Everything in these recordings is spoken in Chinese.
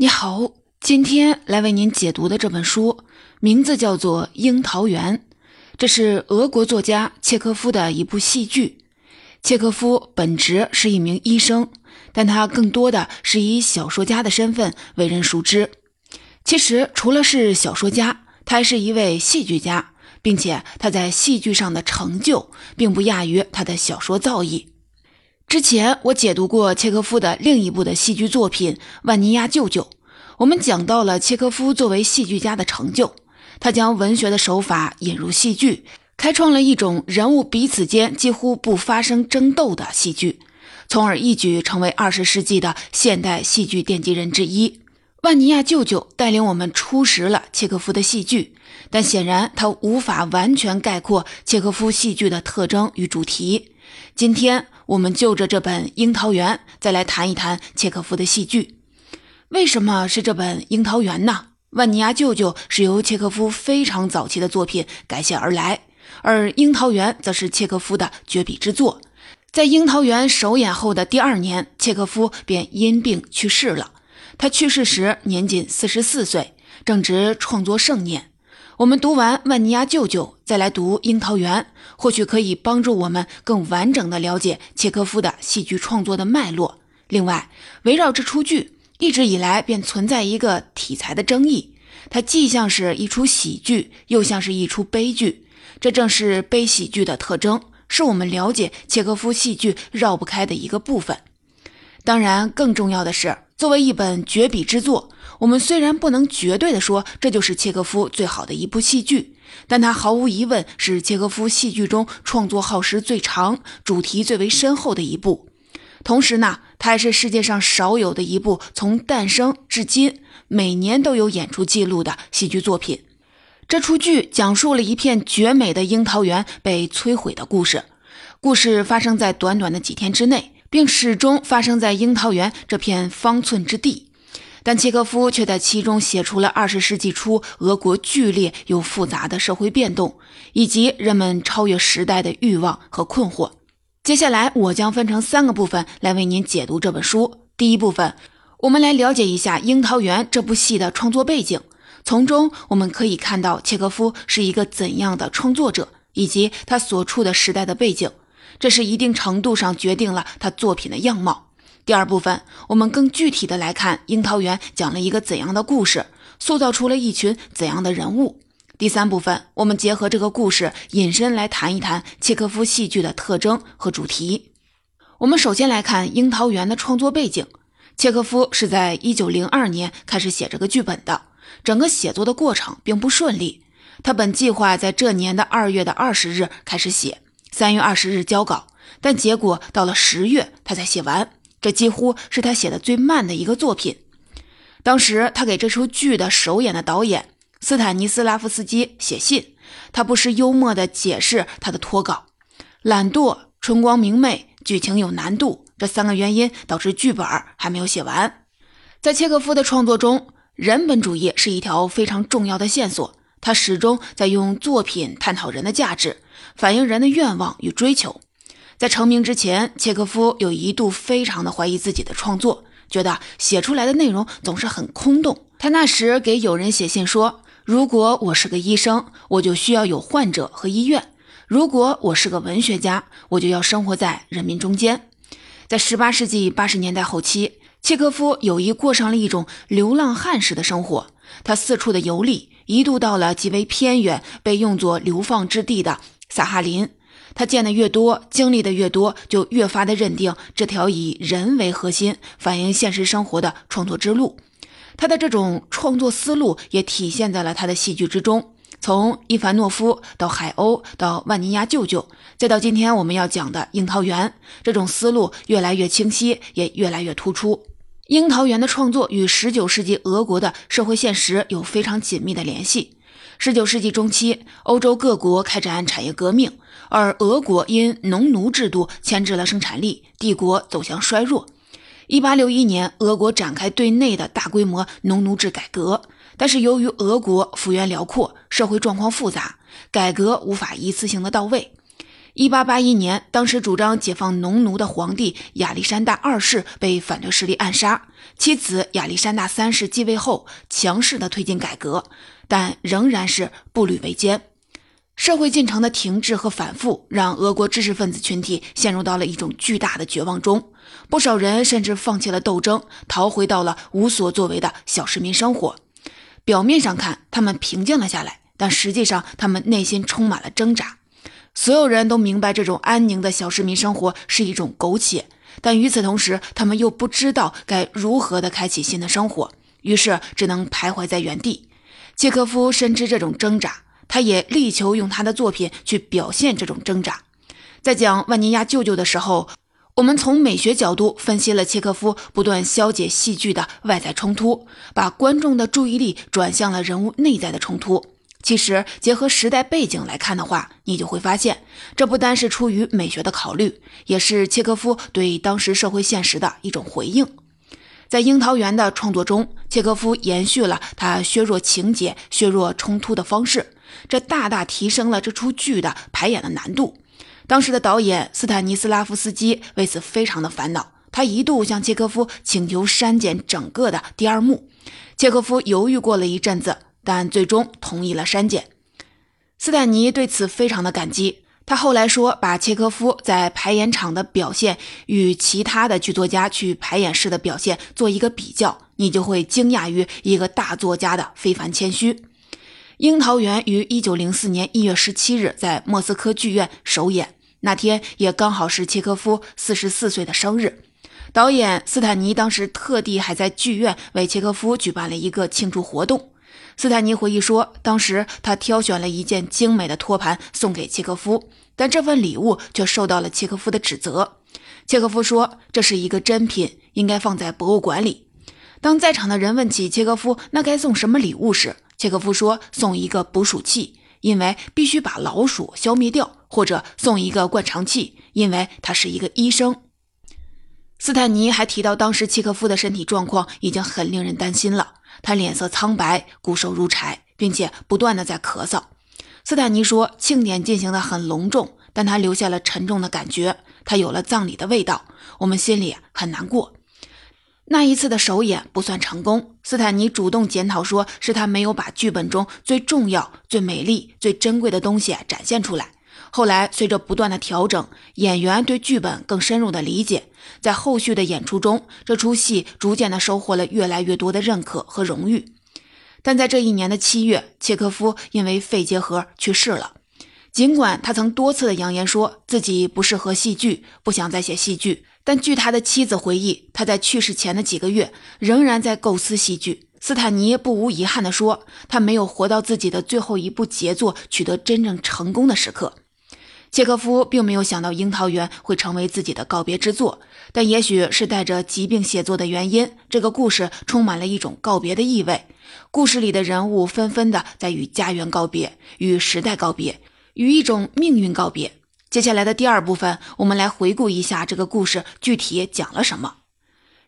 你好，今天来为您解读的这本书名字叫做《樱桃园》，这是俄国作家契科夫的一部戏剧。契科夫本职是一名医生，但他更多的是以小说家的身份为人熟知。其实，除了是小说家，他还是一位戏剧家，并且他在戏剧上的成就并不亚于他的小说造诣。之前我解读过契科夫的另一部的戏剧作品《万尼亚舅舅》，我们讲到了契科夫作为戏剧家的成就，他将文学的手法引入戏剧。开创了一种人物彼此间几乎不发生争斗的戏剧，从而一举成为二十世纪的现代戏剧奠基人之一。万尼亚舅舅带领我们初识了契诃夫的戏剧，但显然他无法完全概括契诃夫戏剧的特征与主题。今天我们就着这本《樱桃园》再来谈一谈契诃夫的戏剧。为什么是这本《樱桃园》呢？万尼亚舅舅是由契诃夫非常早期的作品改写而来。而《樱桃园》则是契诃夫的绝笔之作，在《樱桃园》首演后的第二年，契诃夫便因病去世了。他去世时年仅四十四岁，正值创作盛年。我们读完《万尼亚舅舅》，再来读《樱桃园》，或许可以帮助我们更完整的了解契诃夫的戏剧创作的脉络。另外，围绕这出剧，一直以来便存在一个题材的争议：它既像是一出喜剧，又像是一出悲剧。这正是悲喜剧的特征，是我们了解契诃夫戏剧绕不开的一个部分。当然，更重要的是，作为一本绝笔之作，我们虽然不能绝对的说这就是契诃夫最好的一部戏剧，但它毫无疑问是契诃夫戏剧中创作耗时最长、主题最为深厚的一部。同时呢，它还是世界上少有的一部从诞生至今每年都有演出记录的戏剧作品。这出剧讲述了一片绝美的樱桃园被摧毁的故事。故事发生在短短的几天之内，并始终发生在樱桃园这片方寸之地。但契诃夫却在其中写出了二十世纪初俄国剧烈又复杂的社会变动，以及人们超越时代的欲望和困惑。接下来，我将分成三个部分来为您解读这本书。第一部分，我们来了解一下《樱桃园》这部戏的创作背景。从中我们可以看到契诃夫是一个怎样的创作者，以及他所处的时代的背景，这是一定程度上决定了他作品的样貌。第二部分，我们更具体的来看《樱桃园》讲了一个怎样的故事，塑造出了一群怎样的人物。第三部分，我们结合这个故事引申来谈一谈契诃夫戏剧的特征和主题。我们首先来看《樱桃园》的创作背景，契诃夫是在一九零二年开始写这个剧本的。整个写作的过程并不顺利。他本计划在这年的二月的二十日开始写，三月二十日交稿，但结果到了十月他才写完。这几乎是他写的最慢的一个作品。当时他给这出剧的首演的导演斯坦尼斯拉夫斯基写信，他不失幽默地解释他的脱稿：懒惰、春光明媚、剧情有难度这三个原因导致剧本还没有写完。在契诃夫的创作中。人本主义是一条非常重要的线索，他始终在用作品探讨人的价值，反映人的愿望与追求。在成名之前，契诃夫有一度非常的怀疑自己的创作，觉得写出来的内容总是很空洞。他那时给友人写信说：“如果我是个医生，我就需要有患者和医院；如果我是个文学家，我就要生活在人民中间。”在十八世纪八十年代后期。契诃夫有意过上了一种流浪汉式的生活，他四处的游历，一度到了极为偏远、被用作流放之地的萨哈林。他见的越多，经历的越多，就越发的认定这条以人为核心、反映现实生活的创作之路。他的这种创作思路也体现在了他的戏剧之中。从伊凡诺夫到海鸥，到万尼亚舅舅，再到今天我们要讲的樱桃园，这种思路越来越清晰，也越来越突出。樱桃园的创作与19世纪俄国的社会现实有非常紧密的联系。19世纪中期，欧洲各国开展产业革命，而俄国因农奴制度牵制了生产力，帝国走向衰弱。1861年，俄国展开对内的大规模农奴制改革，但是由于俄国幅员辽阔，社会状况复杂，改革无法一次性的到位。一八八一年，当时主张解放农奴的皇帝亚历山大二世被反对势力暗杀，其子亚历山大三世继位后，强势的推进改革，但仍然是步履维艰。社会进程的停滞和反复，让俄国知识分子群体陷入到了一种巨大的绝望中，不少人甚至放弃了斗争，逃回到了无所作为的小市民生活。表面上看，他们平静了下来，但实际上，他们内心充满了挣扎。所有人都明白这种安宁的小市民生活是一种苟且，但与此同时，他们又不知道该如何的开启新的生活，于是只能徘徊在原地。契科夫深知这种挣扎，他也力求用他的作品去表现这种挣扎。在讲万尼亚舅舅的时候，我们从美学角度分析了契科夫不断消解戏剧的外在冲突，把观众的注意力转向了人物内在的冲突。其实，结合时代背景来看的话，你就会发现，这不单是出于美学的考虑，也是契科夫对当时社会现实的一种回应。在《樱桃园》的创作中，契科夫延续了他削弱情节、削弱冲突的方式，这大大提升了这出剧的排演的难度。当时的导演斯坦尼斯拉夫斯基为此非常的烦恼，他一度向契科夫请求删减整个的第二幕。契科夫犹豫过了一阵子。但最终同意了删减。斯坦尼对此非常的感激。他后来说，把契科夫在排演场的表现与其他的剧作家去排演室的表现做一个比较，你就会惊讶于一个大作家的非凡谦虚。《樱桃园》于一九零四年一月十七日在莫斯科剧院首演，那天也刚好是契科夫四十四岁的生日。导演斯坦尼当时特地还在剧院为契科夫举办了一个庆祝活动。斯坦尼回忆说，当时他挑选了一件精美的托盘送给契诃夫，但这份礼物却受到了契诃夫的指责。契诃夫说，这是一个珍品，应该放在博物馆里。当在场的人问起契诃夫那该送什么礼物时，契诃夫说送一个捕鼠器，因为必须把老鼠消灭掉，或者送一个灌肠器，因为他是一个医生。斯坦尼还提到，当时契诃夫的身体状况已经很令人担心了。他脸色苍白，骨瘦如柴，并且不断的在咳嗽。斯坦尼说，庆典进行的很隆重，但他留下了沉重的感觉，他有了葬礼的味道。我们心里很难过。那一次的首演不算成功，斯坦尼主动检讨，说是他没有把剧本中最重要、最美丽、最珍贵的东西展现出来。后来，随着不断的调整，演员对剧本更深入的理解，在后续的演出中，这出戏逐渐的收获了越来越多的认可和荣誉。但在这一年的七月，契科夫因为肺结核去世了。尽管他曾多次的扬言说自己不适合戏剧，不想再写戏剧，但据他的妻子回忆，他在去世前的几个月仍然在构思戏剧。斯坦尼不无遗憾地说：“他没有活到自己的最后一部杰作取得真正成功的时刻。”契诃夫并没有想到《樱桃园》会成为自己的告别之作，但也许是带着疾病写作的原因，这个故事充满了一种告别的意味。故事里的人物纷纷的在与家园告别，与时代告别，与一种命运告别。接下来的第二部分，我们来回顾一下这个故事具体讲了什么。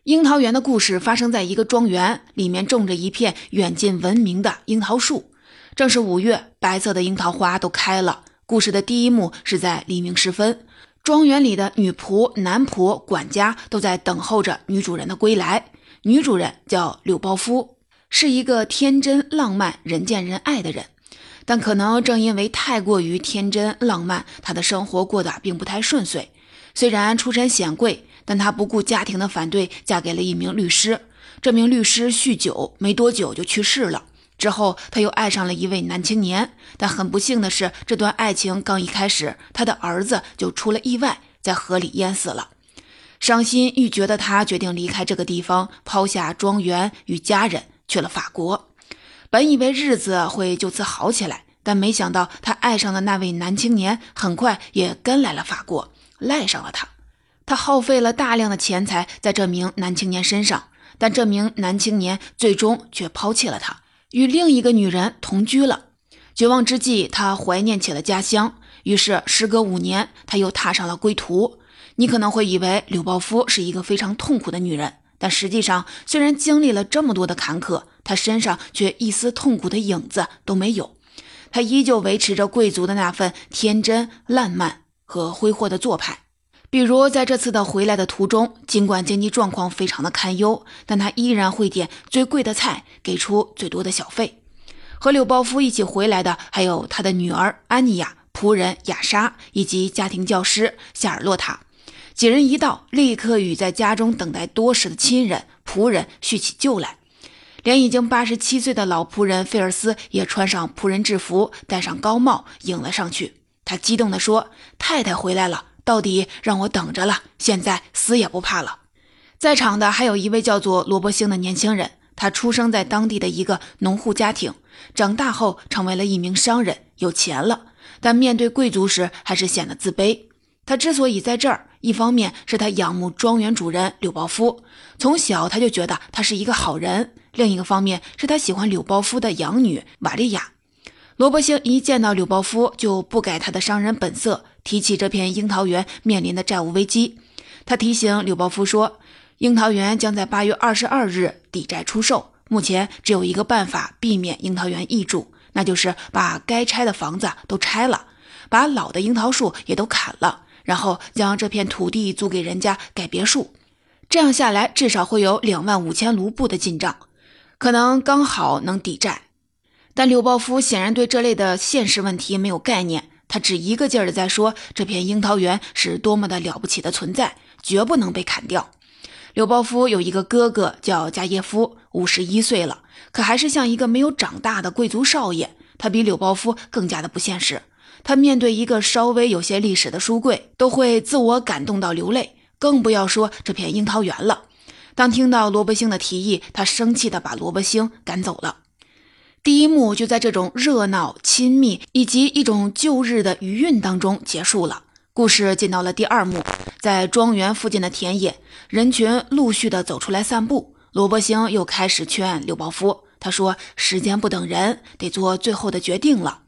樱桃园的故事发生在一个庄园，里面种着一片远近闻名的樱桃树。正是五月，白色的樱桃花都开了。故事的第一幕是在黎明时分，庄园里的女仆、男仆、管家都在等候着女主人的归来。女主人叫柳包夫，是一个天真浪漫、人见人爱的人。但可能正因为太过于天真浪漫，她的生活过得并不太顺遂。虽然出身显贵，但她不顾家庭的反对，嫁给了一名律师。这名律师酗酒，没多久就去世了。之后，他又爱上了一位男青年，但很不幸的是，这段爱情刚一开始，他的儿子就出了意外，在河里淹死了。伤心欲绝的他决定离开这个地方，抛下庄园与家人，去了法国。本以为日子会就此好起来，但没想到他爱上的那位男青年很快也跟来了法国，赖上了他。他耗费了大量的钱财在这名男青年身上，但这名男青年最终却抛弃了他。与另一个女人同居了，绝望之际，他怀念起了家乡。于是，时隔五年，他又踏上了归途。你可能会以为柳鲍夫是一个非常痛苦的女人，但实际上，虽然经历了这么多的坎坷，他身上却一丝痛苦的影子都没有。他依旧维持着贵族的那份天真烂漫，和挥霍的做派。比如在这次的回来的途中，尽管经济状况非常的堪忧，但他依然会点最贵的菜，给出最多的小费。和柳包夫一起回来的还有他的女儿安妮亚、仆人雅莎以及家庭教师夏尔洛塔。几人一到，立刻与在家中等待多时的亲人、仆人叙起旧来。连已经八十七岁的老仆人费尔斯也穿上仆人制服，戴上高帽，迎了上去。他激动地说：“太太回来了，到底让我等着了，现在死也不怕了。”在场的还有一位叫做罗伯星的年轻人，他出生在当地的一个农户家庭，长大后成为了一名商人，有钱了，但面对贵族时还是显得自卑。他之所以在这儿，一方面是他仰慕庄园主人柳鲍夫，从小他就觉得他是一个好人；另一个方面是他喜欢柳鲍夫的养女瓦利亚。罗伯星一见到柳鲍夫，就不改他的商人本色，提起这片樱桃园面临的债务危机。他提醒柳鲍夫说，樱桃园将在八月二十二日抵债出售，目前只有一个办法避免樱桃园易主，那就是把该拆的房子都拆了，把老的樱桃树也都砍了。然后将这片土地租给人家盖别墅，这样下来至少会有两万五千卢布的进账，可能刚好能抵债。但柳鲍夫显然对这类的现实问题没有概念，他只一个劲儿的在说这片樱桃园是多么的了不起的存在，绝不能被砍掉。柳鲍夫有一个哥哥叫加耶夫，五十一岁了，可还是像一个没有长大的贵族少爷。他比柳鲍夫更加的不现实。他面对一个稍微有些历史的书柜，都会自我感动到流泪，更不要说这片樱桃园了。当听到罗伯星的提议，他生气地把萝卜星赶走了。第一幕就在这种热闹、亲密以及一种旧日的余韵当中结束了。故事进到了第二幕，在庄园附近的田野，人群陆续地走出来散步。罗伯星又开始劝柳鲍夫，他说：“时间不等人，得做最后的决定了。”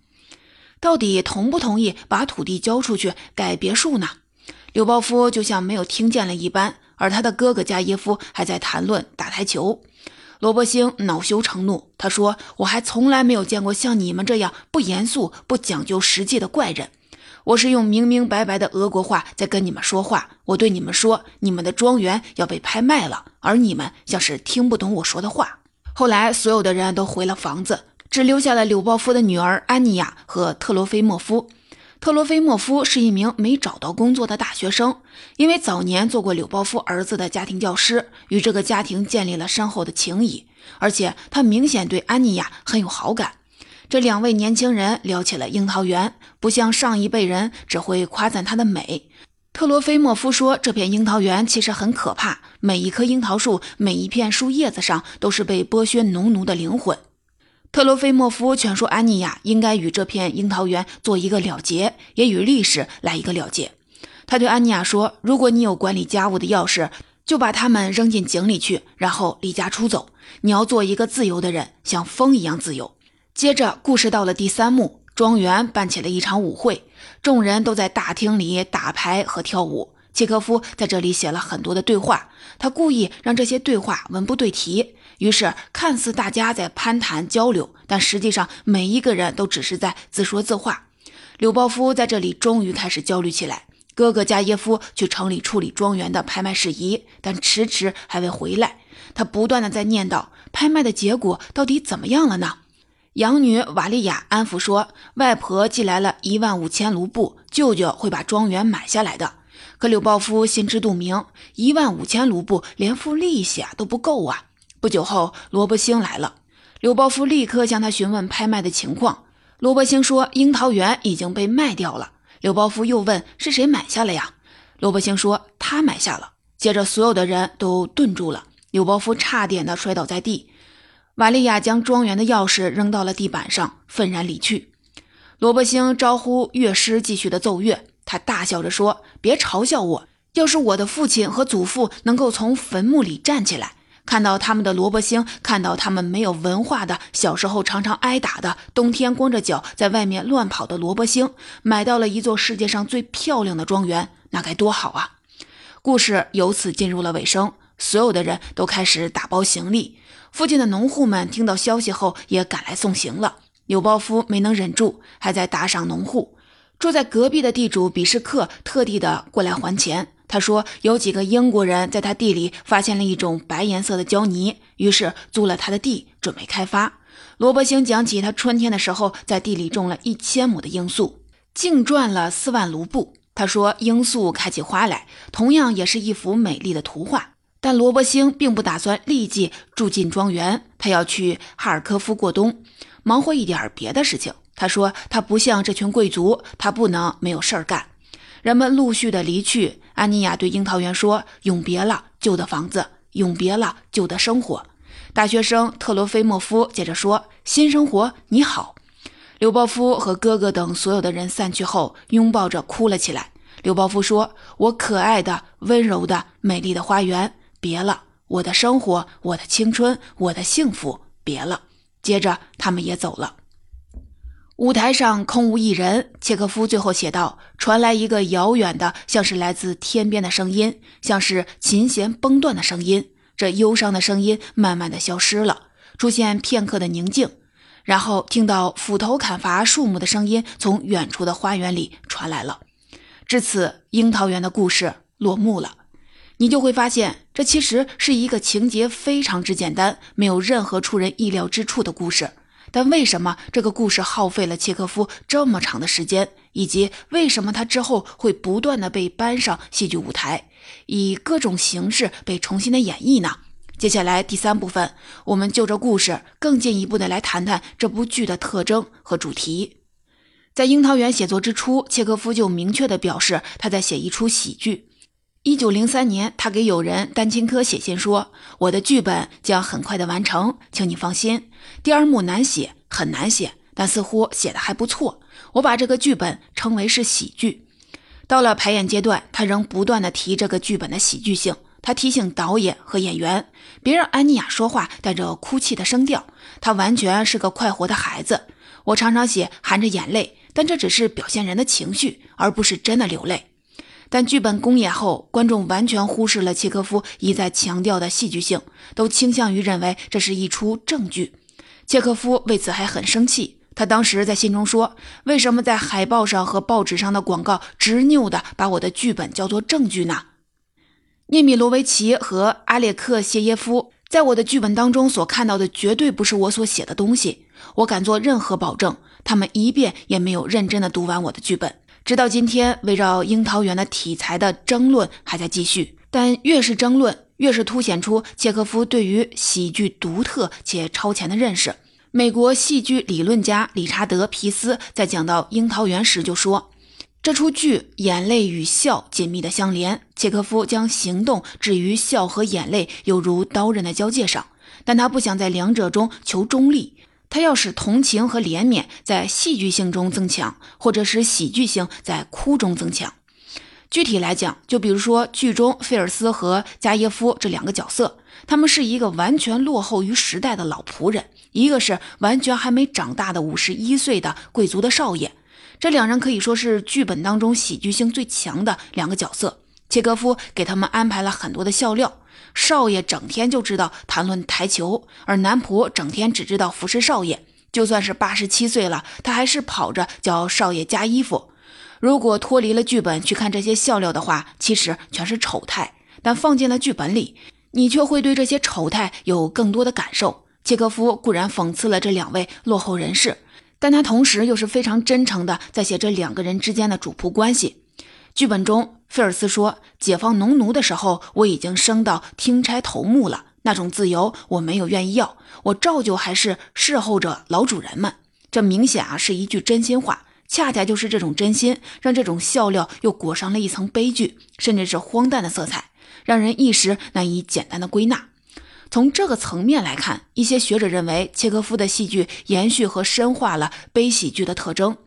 到底同不同意把土地交出去盖别墅呢？柳鲍夫就像没有听见了一般，而他的哥哥加耶夫还在谈论打台球。罗伯星恼羞成怒，他说：“我还从来没有见过像你们这样不严肃、不讲究实际的怪人。我是用明明白白的俄国话在跟你们说话。我对你们说，你们的庄园要被拍卖了，而你们像是听不懂我说的话。”后来，所有的人都回了房子。只留下了柳鲍夫的女儿安妮亚和特罗菲莫夫。特罗菲莫夫是一名没找到工作的大学生，因为早年做过柳鲍夫儿子的家庭教师，与这个家庭建立了深厚的情谊。而且他明显对安妮亚很有好感。这两位年轻人聊起了樱桃园，不像上一辈人只会夸赞它的美。特罗菲莫夫说：“这片樱桃园其实很可怕，每一棵樱桃树，每一片树叶子上都是被剥削农奴的灵魂。”特罗菲莫夫劝说安妮亚应该与这片樱桃园做一个了结，也与历史来一个了结。他对安妮亚说：“如果你有管理家务的钥匙，就把它们扔进井里去，然后离家出走。你要做一个自由的人，像风一样自由。”接着，故事到了第三幕，庄园办起了一场舞会，众人都在大厅里打牌和跳舞。契科夫在这里写了很多的对话，他故意让这些对话文不对题。于是，看似大家在攀谈交流，但实际上每一个人都只是在自说自话。柳鲍夫在这里终于开始焦虑起来。哥哥加耶夫去城里处理庄园的拍卖事宜，但迟迟还未回来。他不断的在念叨：拍卖的结果到底怎么样了呢？养女瓦利亚安抚说：“外婆寄来了一万五千卢布，舅舅会把庄园买下来的。”可柳鲍夫心知肚明，一万五千卢布连付利息啊都不够啊。不久后，罗伯星来了。刘伯夫立刻向他询问拍卖的情况。罗伯星说：“樱桃园已经被卖掉了。”刘伯夫又问：“是谁买下了呀？”罗伯星说：“他买下了。”接着，所有的人都顿住了。刘伯夫差点的摔倒在地。瓦利亚将庄园的钥匙扔到了地板上，愤然离去。罗伯星招呼乐师继续的奏乐。他大笑着说：“别嘲笑我！要是我的父亲和祖父能够从坟墓里站起来。”看到他们的萝卜星，看到他们没有文化的小时候常常挨打的，冬天光着脚在外面乱跑的萝卜星，买到了一座世界上最漂亮的庄园，那该多好啊！故事由此进入了尾声，所有的人都开始打包行李。附近的农户们听到消息后也赶来送行了。纽包夫没能忍住，还在打赏农户。住在隔壁的地主比什克特地的过来还钱。他说有几个英国人在他地里发现了一种白颜色的胶泥，于是租了他的地准备开发。罗伯星讲起他春天的时候在地里种了一千亩的罂粟，净赚了四万卢布。他说罂粟开起花来，同样也是一幅美丽的图画。但罗伯星并不打算立即住进庄园，他要去哈尔科夫过冬，忙活一点别的事情。他说他不像这群贵族，他不能没有事儿干。人们陆续的离去，安妮亚对樱桃园说：“永别了旧的房子，永别了旧的生活。”大学生特罗菲莫夫接着说：“新生活你好。”刘鲍夫和哥哥等所有的人散去后，拥抱着哭了起来。刘鲍夫说：“我可爱的、温柔的、美丽的花园。”别了，我的生活，我的青春，我的幸福，别了。接着，他们也走了。舞台上空无一人。契诃夫最后写道：“传来一个遥远的，像是来自天边的声音，像是琴弦崩断的声音。这忧伤的声音慢慢的消失了，出现片刻的宁静，然后听到斧头砍伐树木的声音从远处的花园里传来了。至此，樱桃园的故事落幕了。”你就会发现，这其实是一个情节非常之简单、没有任何出人意料之处的故事。但为什么这个故事耗费了契诃夫这么长的时间，以及为什么他之后会不断的被搬上戏剧舞台，以各种形式被重新的演绎呢？接下来第三部分，我们就着故事更进一步的来谈谈这部剧的特征和主题。在樱桃园写作之初，契诃夫就明确的表示他在写一出喜剧。一九零三年，他给友人丹青科写信说：“我的剧本将很快的完成，请你放心。第二幕难写，很难写，但似乎写的还不错。我把这个剧本称为是喜剧。到了排演阶段，他仍不断的提这个剧本的喜剧性。他提醒导演和演员，别让安妮亚说话带着哭泣的声调，她完全是个快活的孩子。我常常写含着眼泪，但这只是表现人的情绪，而不是真的流泪。”但剧本公演后，观众完全忽视了契诃夫一再强调的戏剧性，都倾向于认为这是一出正剧。契诃夫为此还很生气。他当时在信中说：“为什么在海报上和报纸上的广告执拗地把我的剧本叫做正剧呢？”涅米罗维奇和阿列克谢耶夫在我的剧本当中所看到的绝对不是我所写的东西。我敢做任何保证，他们一遍也没有认真地读完我的剧本。直到今天，围绕樱桃园的题材的争论还在继续。但越是争论，越是凸显出契诃夫对于喜剧独特且超前的认识。美国戏剧理论家理查德·皮斯在讲到樱桃园时就说：“这出剧眼泪与笑紧密的相连，契诃夫将行动置于笑和眼泪犹如刀刃的交界上，但他不想在两者中求中立。”他要使同情和怜悯在戏剧性中增强，或者使喜剧性在哭中增强。具体来讲，就比如说剧中菲尔斯和加耶夫这两个角色，他们是一个完全落后于时代的老仆人，一个是完全还没长大的五十一岁的贵族的少爷。这两人可以说是剧本当中喜剧性最强的两个角色。契诃夫给他们安排了很多的笑料。少爷整天就知道谈论台球，而男仆整天只知道服侍少爷。就算是八十七岁了，他还是跑着叫少爷加衣服。如果脱离了剧本去看这些笑料的话，其实全是丑态；但放进了剧本里，你却会对这些丑态有更多的感受。契诃夫固然讽刺了这两位落后人士，但他同时又是非常真诚的在写这两个人之间的主仆关系。剧本中，菲尔斯说：“解放农奴的时候，我已经升到听差头目了。那种自由，我没有愿意要，我照旧还是侍候着老主人们。”这明显啊是一句真心话。恰恰就是这种真心，让这种笑料又裹上了一层悲剧，甚至是荒诞的色彩，让人一时难以简单的归纳。从这个层面来看，一些学者认为，契诃夫的戏剧延续和深化了悲喜剧的特征。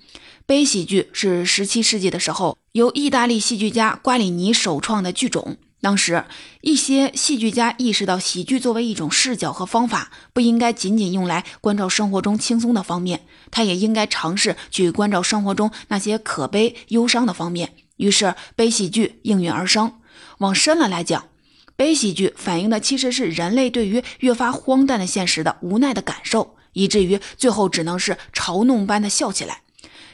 悲喜剧是十七世纪的时候由意大利戏剧家瓜里尼首创的剧种。当时，一些戏剧家意识到，喜剧作为一种视角和方法，不应该仅仅用来关照生活中轻松的方面，它也应该尝试去关照生活中那些可悲、忧伤的方面。于是，悲喜剧应运而生。往深了来讲，悲喜剧反映的其实是人类对于越发荒诞的现实的无奈的感受，以至于最后只能是嘲弄般的笑起来。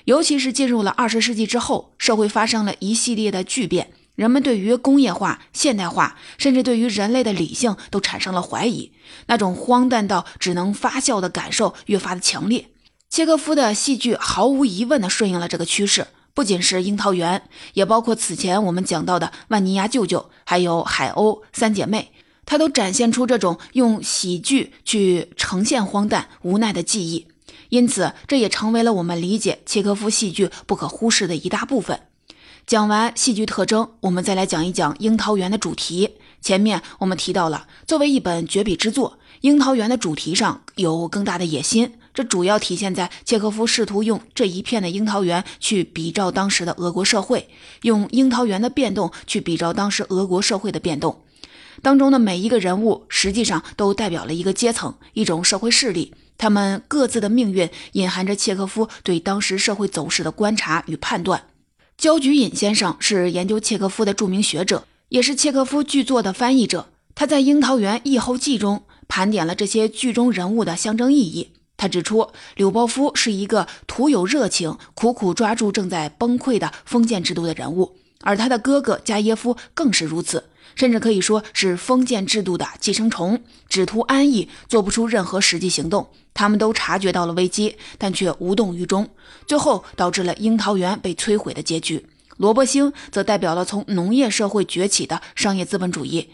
尤其是进入了二十世纪之后，社会发生了一系列的巨变，人们对于工业化、现代化，甚至对于人类的理性都产生了怀疑，那种荒诞到只能发笑的感受越发的强烈。契诃夫的戏剧毫无疑问地顺应了这个趋势，不仅是《樱桃园》，也包括此前我们讲到的《万尼亚舅舅》，还有《海鸥三姐妹》，他都展现出这种用喜剧去呈现荒诞无奈的记忆。因此，这也成为了我们理解契诃夫戏剧不可忽视的一大部分。讲完戏剧特征，我们再来讲一讲《樱桃园》的主题。前面我们提到了，作为一本绝笔之作，《樱桃园》的主题上有更大的野心，这主要体现在契诃夫试图用这一片的樱桃园去比照当时的俄国社会，用樱桃园的变动去比照当时俄国社会的变动。当中的每一个人物，实际上都代表了一个阶层、一种社会势力。他们各自的命运隐含着契诃夫对当时社会走势的观察与判断。焦菊隐先生是研究契诃夫的著名学者，也是契诃夫剧作的翻译者。他在《樱桃园译后记》中盘点了这些剧中人物的象征意义。他指出，柳包夫是一个徒有热情、苦苦抓住正在崩溃的封建制度的人物，而他的哥哥加耶夫更是如此。甚至可以说是封建制度的寄生虫，只图安逸，做不出任何实际行动。他们都察觉到了危机，但却无动于衷，最后导致了樱桃园被摧毁的结局。萝卜星则代表了从农业社会崛起的商业资本主义。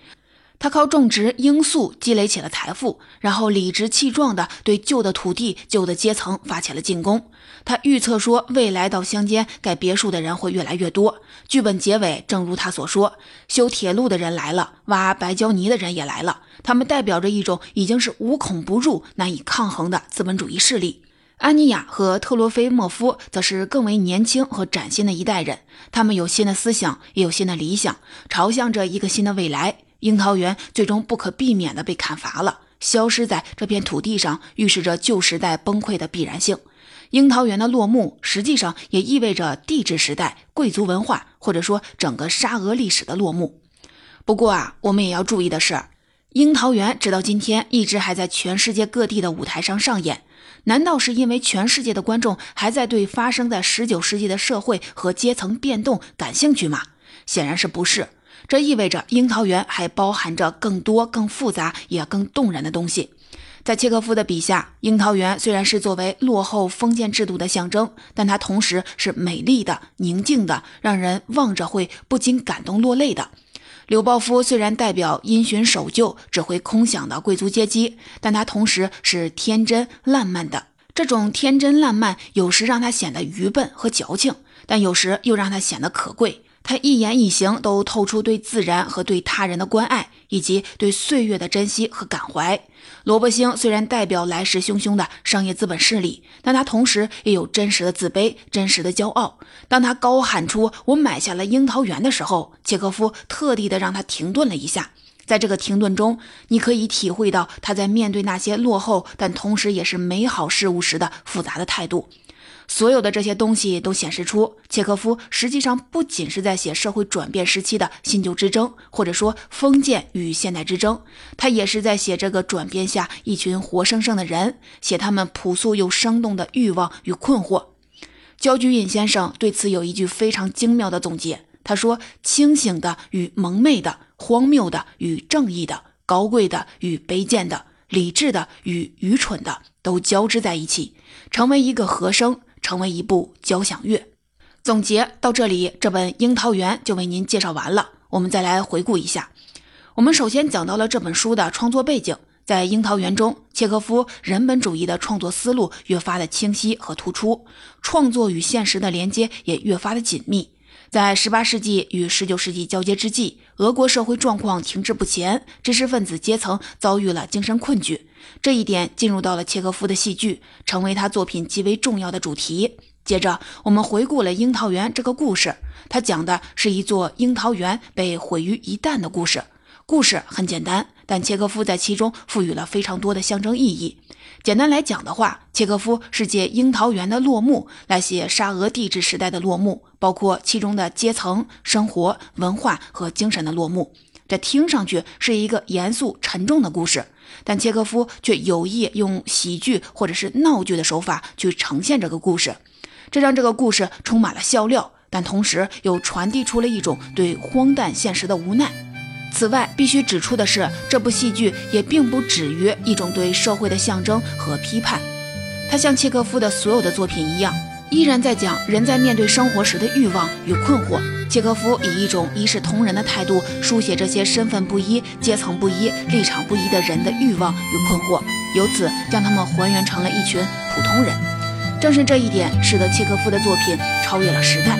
他靠种植罂粟积累起了财富，然后理直气壮地对旧的土地、旧的阶层发起了进攻。他预测说，未来到乡间盖别墅的人会越来越多。剧本结尾，正如他所说，修铁路的人来了，挖白胶泥的人也来了。他们代表着一种已经是无孔不入、难以抗衡的资本主义势力。安妮亚和特洛菲莫夫则是更为年轻和崭新的一代人，他们有新的思想，也有新的理想，朝向着一个新的未来。樱桃园最终不可避免地被砍伐了，消失在这片土地上，预示着旧时代崩溃的必然性。樱桃园的落幕，实际上也意味着帝制时代、贵族文化，或者说整个沙俄历史的落幕。不过啊，我们也要注意的是，樱桃园直到今天一直还在全世界各地的舞台上上演。难道是因为全世界的观众还在对发生在十九世纪的社会和阶层变动感兴趣吗？显然是不是。这意味着樱桃园还包含着更多、更复杂也更动人的东西。在契诃夫的笔下，樱桃园虽然是作为落后封建制度的象征，但它同时是美丽的、宁静的，让人望着会不禁感动落泪的。柳鲍夫虽然代表因循守旧、只会空想的贵族阶级，但他同时是天真烂漫的。这种天真烂漫有时让他显得愚笨和矫情，但有时又让他显得可贵。他一言一行都透出对自然和对他人的关爱，以及对岁月的珍惜和感怀。罗伯星虽然代表来势汹汹的商业资本势力，但他同时也有真实的自卑、真实的骄傲。当他高喊出“我买下了樱桃园”的时候，契诃夫特地的让他停顿了一下。在这个停顿中，你可以体会到他在面对那些落后但同时也是美好事物时的复杂的态度。所有的这些东西都显示出，契诃夫实际上不仅是在写社会转变时期的新旧之争，或者说封建与现代之争，他也是在写这个转变下一群活生生的人，写他们朴素又生动的欲望与困惑。焦菊隐先生对此有一句非常精妙的总结，他说：“清醒的与蒙昧的，荒谬的与正义的，高贵的与卑贱的，理智的与愚蠢的，都交织在一起，成为一个和声。”成为一部交响乐。总结到这里，这本《樱桃园》就为您介绍完了。我们再来回顾一下。我们首先讲到了这本书的创作背景，在《樱桃园》中，契诃夫人本主义的创作思路越发的清晰和突出，创作与现实的连接也越发的紧密。在十八世纪与十九世纪交接之际，俄国社会状况停滞不前，知识分子阶层遭遇了精神困局。这一点进入到了契诃夫的戏剧，成为他作品极为重要的主题。接着，我们回顾了樱桃园这个故事，它讲的是一座樱桃园被毁于一旦的故事。故事很简单，但契诃夫在其中赋予了非常多的象征意义。简单来讲的话，契诃夫是借樱桃园的落幕来写沙俄帝制时代的落幕，包括其中的阶层、生活、文化和精神的落幕。这听上去是一个严肃沉重的故事，但契诃夫却有意用喜剧或者是闹剧的手法去呈现这个故事。这让这个故事充满了笑料，但同时又传递出了一种对荒诞现实的无奈。此外，必须指出的是，这部戏剧也并不止于一种对社会的象征和批判，他像契诃夫的所有的作品一样，依然在讲人在面对生活时的欲望与困惑。契诃夫以一种一视同仁的态度，书写这些身份不一、阶层不一、立场不一的人的欲望与困惑，由此将他们还原成了一群普通人。正是这一点，使得契诃夫的作品超越了时代。